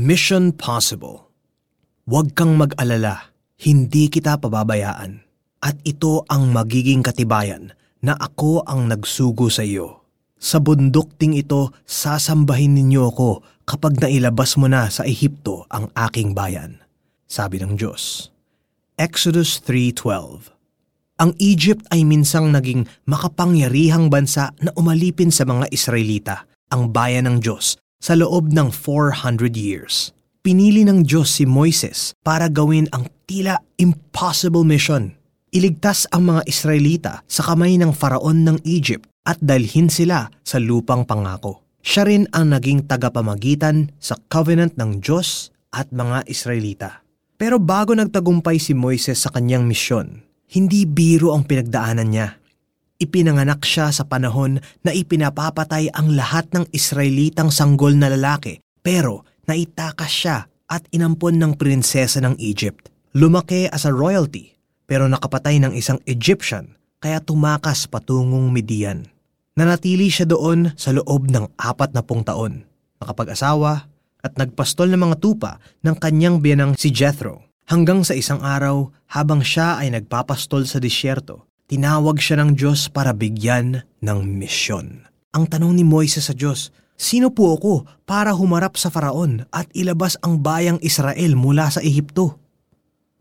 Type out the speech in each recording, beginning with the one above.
Mission Possible Huwag kang mag-alala, hindi kita pababayaan. At ito ang magiging katibayan na ako ang nagsugo sa iyo. Sa bundok ting ito, sasambahin ninyo ako kapag nailabas mo na sa Ehipto ang aking bayan. Sabi ng Diyos. Exodus 3.12 Ang Egypt ay minsang naging makapangyarihang bansa na umalipin sa mga Israelita, ang bayan ng Diyos, sa loob ng 400 years. Pinili ng Diyos si Moises para gawin ang tila impossible mission. Iligtas ang mga Israelita sa kamay ng faraon ng Egypt at dalhin sila sa lupang pangako. Siya rin ang naging tagapamagitan sa covenant ng Diyos at mga Israelita. Pero bago nagtagumpay si Moises sa kanyang misyon, hindi biro ang pinagdaanan niya. Ipinanganak siya sa panahon na ipinapapatay ang lahat ng Israelitang sanggol na lalaki pero naitakas siya at inampon ng prinsesa ng Egypt. Lumaki as a royalty pero nakapatay ng isang Egyptian kaya tumakas patungong Midian. Nanatili siya doon sa loob ng apat na pung taon. Nakapag-asawa at nagpastol ng mga tupa ng kanyang biyanang si Jethro. Hanggang sa isang araw, habang siya ay nagpapastol sa disyerto, tinawag siya ng Diyos para bigyan ng misyon. Ang tanong ni Moises sa Diyos, Sino po ako para humarap sa faraon at ilabas ang bayang Israel mula sa Ehipto?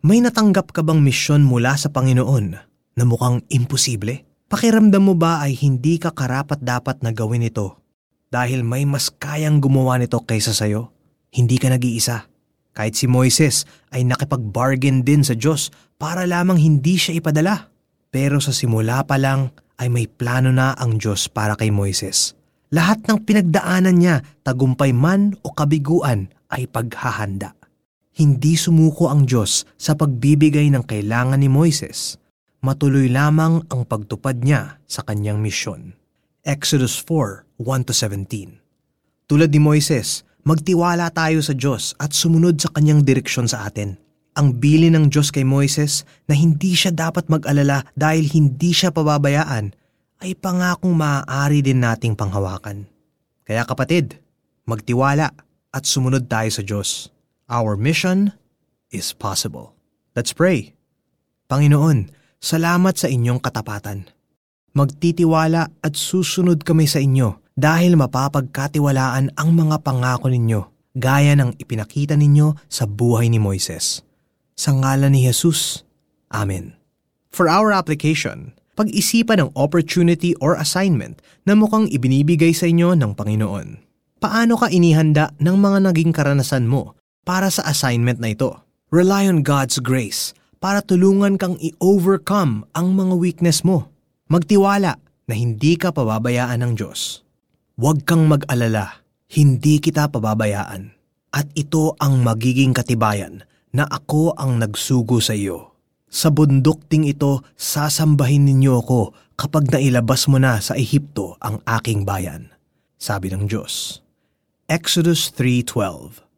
May natanggap ka bang misyon mula sa Panginoon na mukhang imposible? Pakiramdam mo ba ay hindi ka karapat dapat na gawin ito dahil may mas kayang gumawa nito kaysa sayo? Hindi ka nag-iisa. Kahit si Moises ay nakipag-bargain din sa Diyos para lamang hindi siya ipadala. Pero sa simula pa lang ay may plano na ang Diyos para kay Moises. Lahat ng pinagdaanan niya, tagumpay man o kabiguan, ay paghahanda. Hindi sumuko ang Diyos sa pagbibigay ng kailangan ni Moises. Matuloy lamang ang pagtupad niya sa kanyang misyon. Exodus 4, 1-17 Tulad ni Moises, magtiwala tayo sa Diyos at sumunod sa kanyang direksyon sa atin. Ang bili ng Diyos kay Moises na hindi siya dapat mag-alala dahil hindi siya pababayaan ay pangakong maaari din nating panghawakan. Kaya kapatid, magtiwala at sumunod tayo sa Diyos. Our mission is possible. Let's pray. Panginoon, salamat sa inyong katapatan. Magtitiwala at susunod kami sa inyo dahil mapapagkatiwalaan ang mga pangako ninyo gaya ng ipinakita ninyo sa buhay ni Moises. Sa ngalan ni Jesus. Amen. For our application, pag-isipan ang opportunity or assignment na mukhang ibinibigay sa inyo ng Panginoon. Paano ka inihanda ng mga naging karanasan mo para sa assignment na ito? Rely on God's grace para tulungan kang i-overcome ang mga weakness mo. Magtiwala na hindi ka pababayaan ng Diyos. Huwag kang mag-alala, hindi kita pababayaan. At ito ang magiging katibayan na ako ang nagsugo sa iyo. Sa bundok ting ito, sasambahin ninyo ako kapag nailabas mo na sa Ehipto ang aking bayan. Sabi ng Diyos. Exodus 3.12